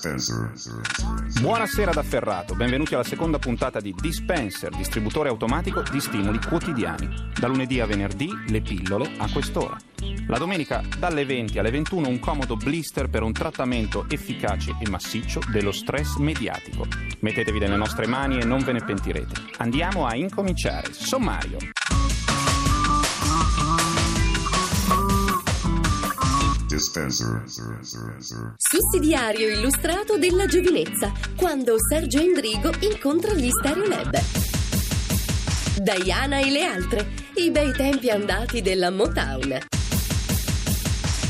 Dispenser. Buonasera da Ferrato, benvenuti alla seconda puntata di Dispenser, distributore automatico di stimoli quotidiani. Da lunedì a venerdì le pillole a quest'ora. La domenica dalle 20 alle 21 un comodo blister per un trattamento efficace e massiccio dello stress mediatico. Mettetevi nelle nostre mani e non ve ne pentirete. Andiamo a incominciare. Sommario. Dispenser. Sussidiario illustrato della giovinezza, quando Sergio Endrigo incontra gli Stereolab. Diana e le altre, i bei tempi andati della Motown.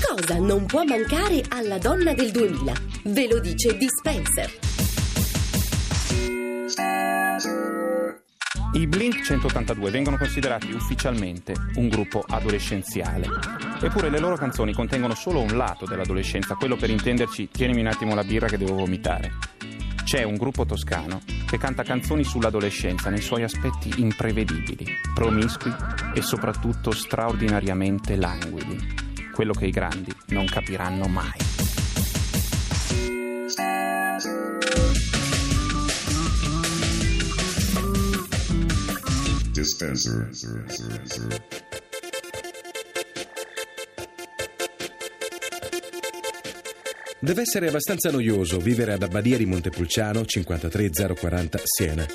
Cosa non può mancare alla donna del 2000? Ve lo dice Dispenser. I Blink 182 vengono considerati ufficialmente un gruppo adolescenziale. Eppure le loro canzoni contengono solo un lato dell'adolescenza, quello per intenderci tienimi un attimo la birra che devo vomitare. C'è un gruppo toscano che canta canzoni sull'adolescenza nei suoi aspetti imprevedibili, promiscui e soprattutto straordinariamente languidi. Quello che i grandi non capiranno mai. Dispenser. Deve essere abbastanza noioso vivere ad Abbadia di Montepulciano 53040 Siena.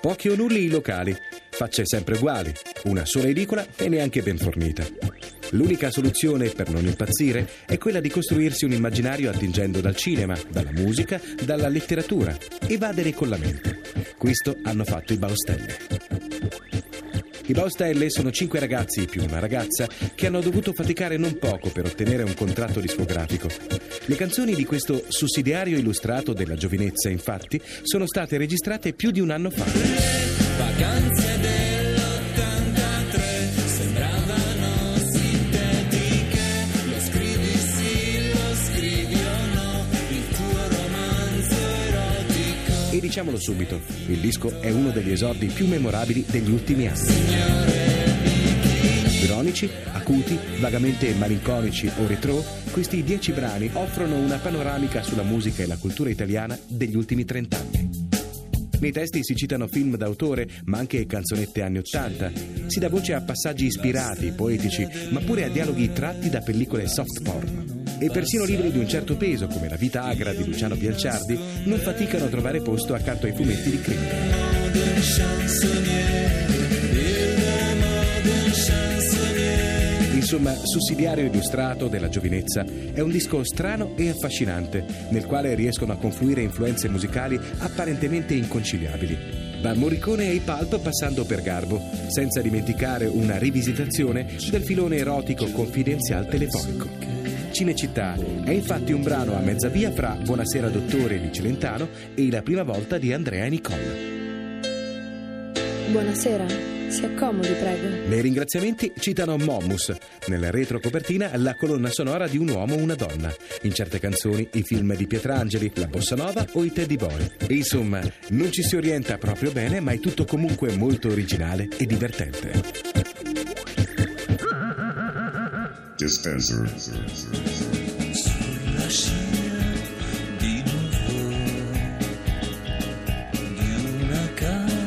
Pochi o nulli i locali, facce sempre uguali, una sola edicola e neanche ben fornita. L'unica soluzione per non impazzire è quella di costruirsi un immaginario attingendo dal cinema, dalla musica, dalla letteratura, evadere con la mente. Questo hanno fatto i Baustelle. I Baustelle sono cinque ragazzi più una ragazza che hanno dovuto faticare non poco per ottenere un contratto discografico. Le canzoni di questo sussidiario illustrato della giovinezza, infatti, sono state registrate più di un anno fa. Vacanze diciamolo subito, il disco è uno degli esordi più memorabili degli ultimi anni. Ironici, acuti, vagamente malinconici o retro, questi dieci brani offrono una panoramica sulla musica e la cultura italiana degli ultimi trent'anni. Nei testi si citano film d'autore, ma anche canzonette anni Ottanta. Si dà voce a passaggi ispirati, poetici, ma pure a dialoghi tratti da pellicole soft porn. E persino libri di un certo peso, come La vita agra di Luciano Bialciardi, non faticano a trovare posto accanto ai fumetti di Klimt. Insomma, sussidiario illustrato della giovinezza è un disco strano e affascinante, nel quale riescono a confluire influenze musicali apparentemente inconciliabili. Da Morricone ai Pulp passando per Garbo, senza dimenticare una rivisitazione del filone erotico confidenzial telefonico. Cinecittà è infatti un brano a mezza via fra Buonasera Dottore di Celentano e La prima volta di Andrea Nicole. Buonasera, si accomodi, prego. Nei ringraziamenti citano Momus, nella retrocopertina la colonna sonora di Un uomo una donna, in certe canzoni i film di Pietrangeli, la bossa nova o i Teddy Boy. E insomma, non ci si orienta proprio bene, ma è tutto comunque molto originale e divertente. Dispenser. Sulla scia di nuovo di una camera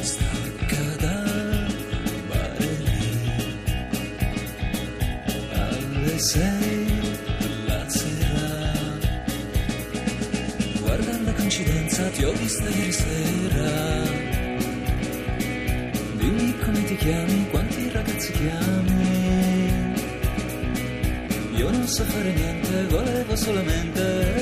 stacca dal bar lì alle sei la sera guarda la coincidenza ti ho vista ieri sera come ti chiami, quanti ragazzi chiami. Io non so fare niente, volevo solamente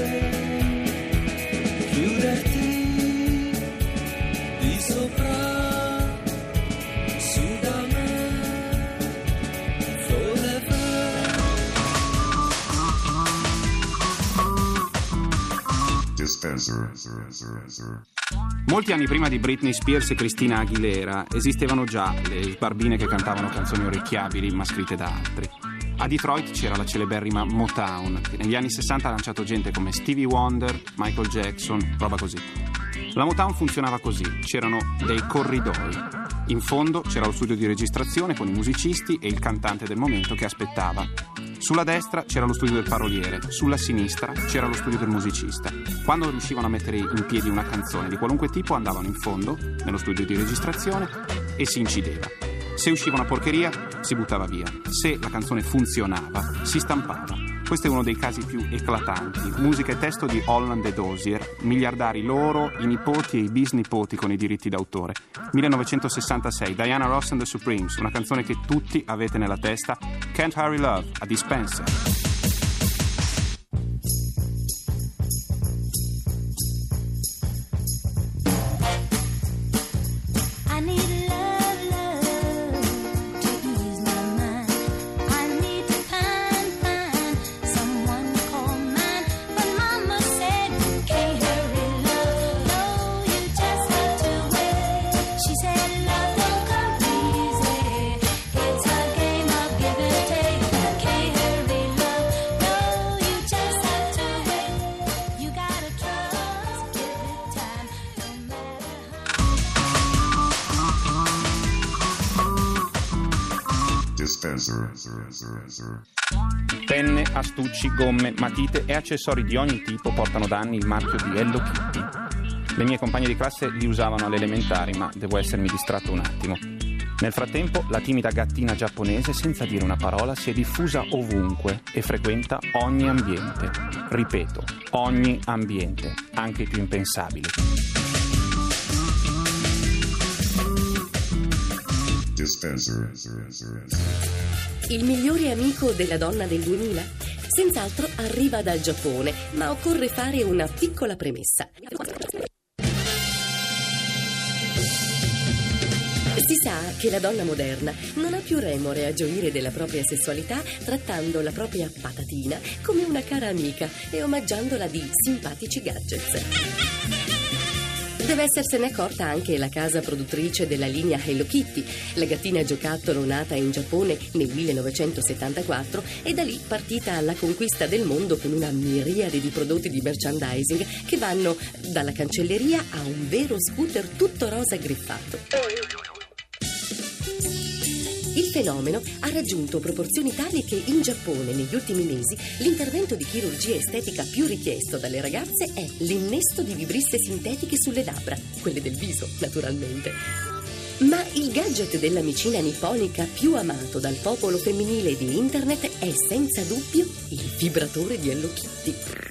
dispenser. Molti anni prima di Britney Spears e Christina Aguilera esistevano già le barbine che cantavano canzoni orecchiabili ma scritte da altri. A Detroit c'era la celeberrima Motown, che negli anni 60 ha lanciato gente come Stevie Wonder, Michael Jackson, roba così. La Motown funzionava così, c'erano dei corridoi. In fondo c'era lo studio di registrazione con i musicisti e il cantante del momento che aspettava. Sulla destra c'era lo studio del paroliere, sulla sinistra c'era lo studio del musicista. Quando riuscivano a mettere in piedi una canzone di qualunque tipo andavano in fondo, nello studio di registrazione, e si incideva. Se usciva una porcheria, si buttava via. Se la canzone funzionava, si stampava. Questo è uno dei casi più eclatanti. Musica e testo di Holland e Dozier, miliardari loro, i nipoti e i bisnipoti con i diritti d'autore. 1966, Diana Ross and the Supremes, una canzone che tutti avete nella testa, Can't Hurry Love, a Dispenser. Dispenser. Penne, astucci, gomme, matite e accessori di ogni tipo portano da anni il marchio di Hello Kitty. Le mie compagne di classe li usavano alle elementari, ma devo essermi distratto un attimo. Nel frattempo, la timida gattina giapponese, senza dire una parola, si è diffusa ovunque e frequenta ogni ambiente. Ripeto, ogni ambiente, anche i più impensabili. Dispenser. Il migliore amico della donna del 2000? Senz'altro arriva dal Giappone, ma occorre fare una piccola premessa. Si sa che la donna moderna non ha più remore a gioire della propria sessualità trattando la propria patatina come una cara amica e omaggiandola di simpatici gadgets. Deve essersene accorta anche la casa produttrice della linea Hello Kitty, la gattina giocattolo nata in Giappone nel 1974 e da lì partita alla conquista del mondo con una miriade di prodotti di merchandising che vanno dalla cancelleria a un vero scooter tutto rosa griffato. Fenomeno ha raggiunto proporzioni tali che in Giappone negli ultimi mesi l'intervento di chirurgia estetica più richiesto dalle ragazze è l'innesto di vibrisse sintetiche sulle labbra, quelle del viso naturalmente. Ma il gadget dell'amicina nipponica più amato dal popolo femminile di internet è senza dubbio il vibratore di Hello Kitty.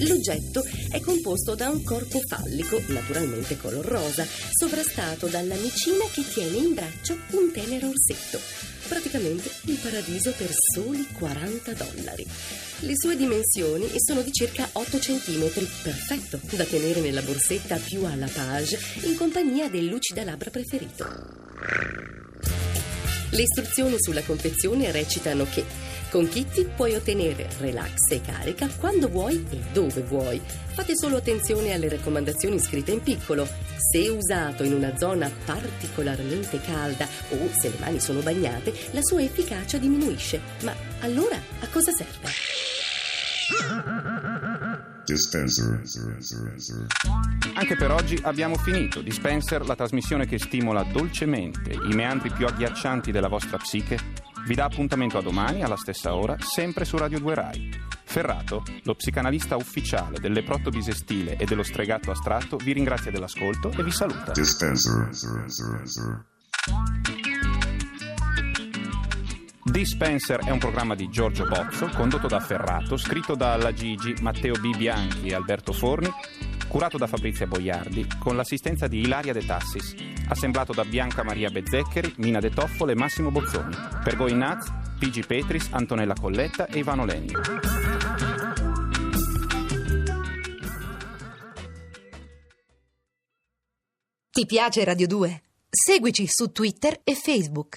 L'oggetto è composto da un corpo fallico, naturalmente color rosa, sovrastato dalla micina che tiene in braccio un tenero orsetto. Praticamente il paradiso per soli 40 dollari. Le sue dimensioni sono di circa 8 centimetri, perfetto da tenere nella borsetta più alla page in compagnia del lucidalabbra preferito. Le istruzioni sulla confezione recitano che con Kitty puoi ottenere relax e carica quando vuoi e dove vuoi. Fate solo attenzione alle raccomandazioni scritte in piccolo. Se usato in una zona particolarmente calda o se le mani sono bagnate, la sua efficacia diminuisce. Ma allora a cosa serve? Dispenser. Anche per oggi abbiamo finito. Dispenser, la trasmissione che stimola dolcemente i meandri più agghiaccianti della vostra psiche, vi dà appuntamento a domani alla stessa ora, sempre su Radio 2 Rai. Ferrato, lo psicanalista ufficiale del leprotto bisestile e dello stregato astratto, vi ringrazia dell'ascolto e vi saluta. Dispenser. Dispenser è un programma di Giorgio Bozzo, condotto da Ferrato, scritto da La Gigi, Matteo B. Bianchi e Alberto Forni, curato da Fabrizia Boiardi, con l'assistenza di Ilaria De Tassis, assemblato da Bianca Maria Bezzeccheri, Mina De Toffolo e Massimo Bozzoni, per Going Nuts, Pigi Petris, Antonella Colletta e Ivano Legno. Ti piace Radio 2? Seguici su Twitter e Facebook.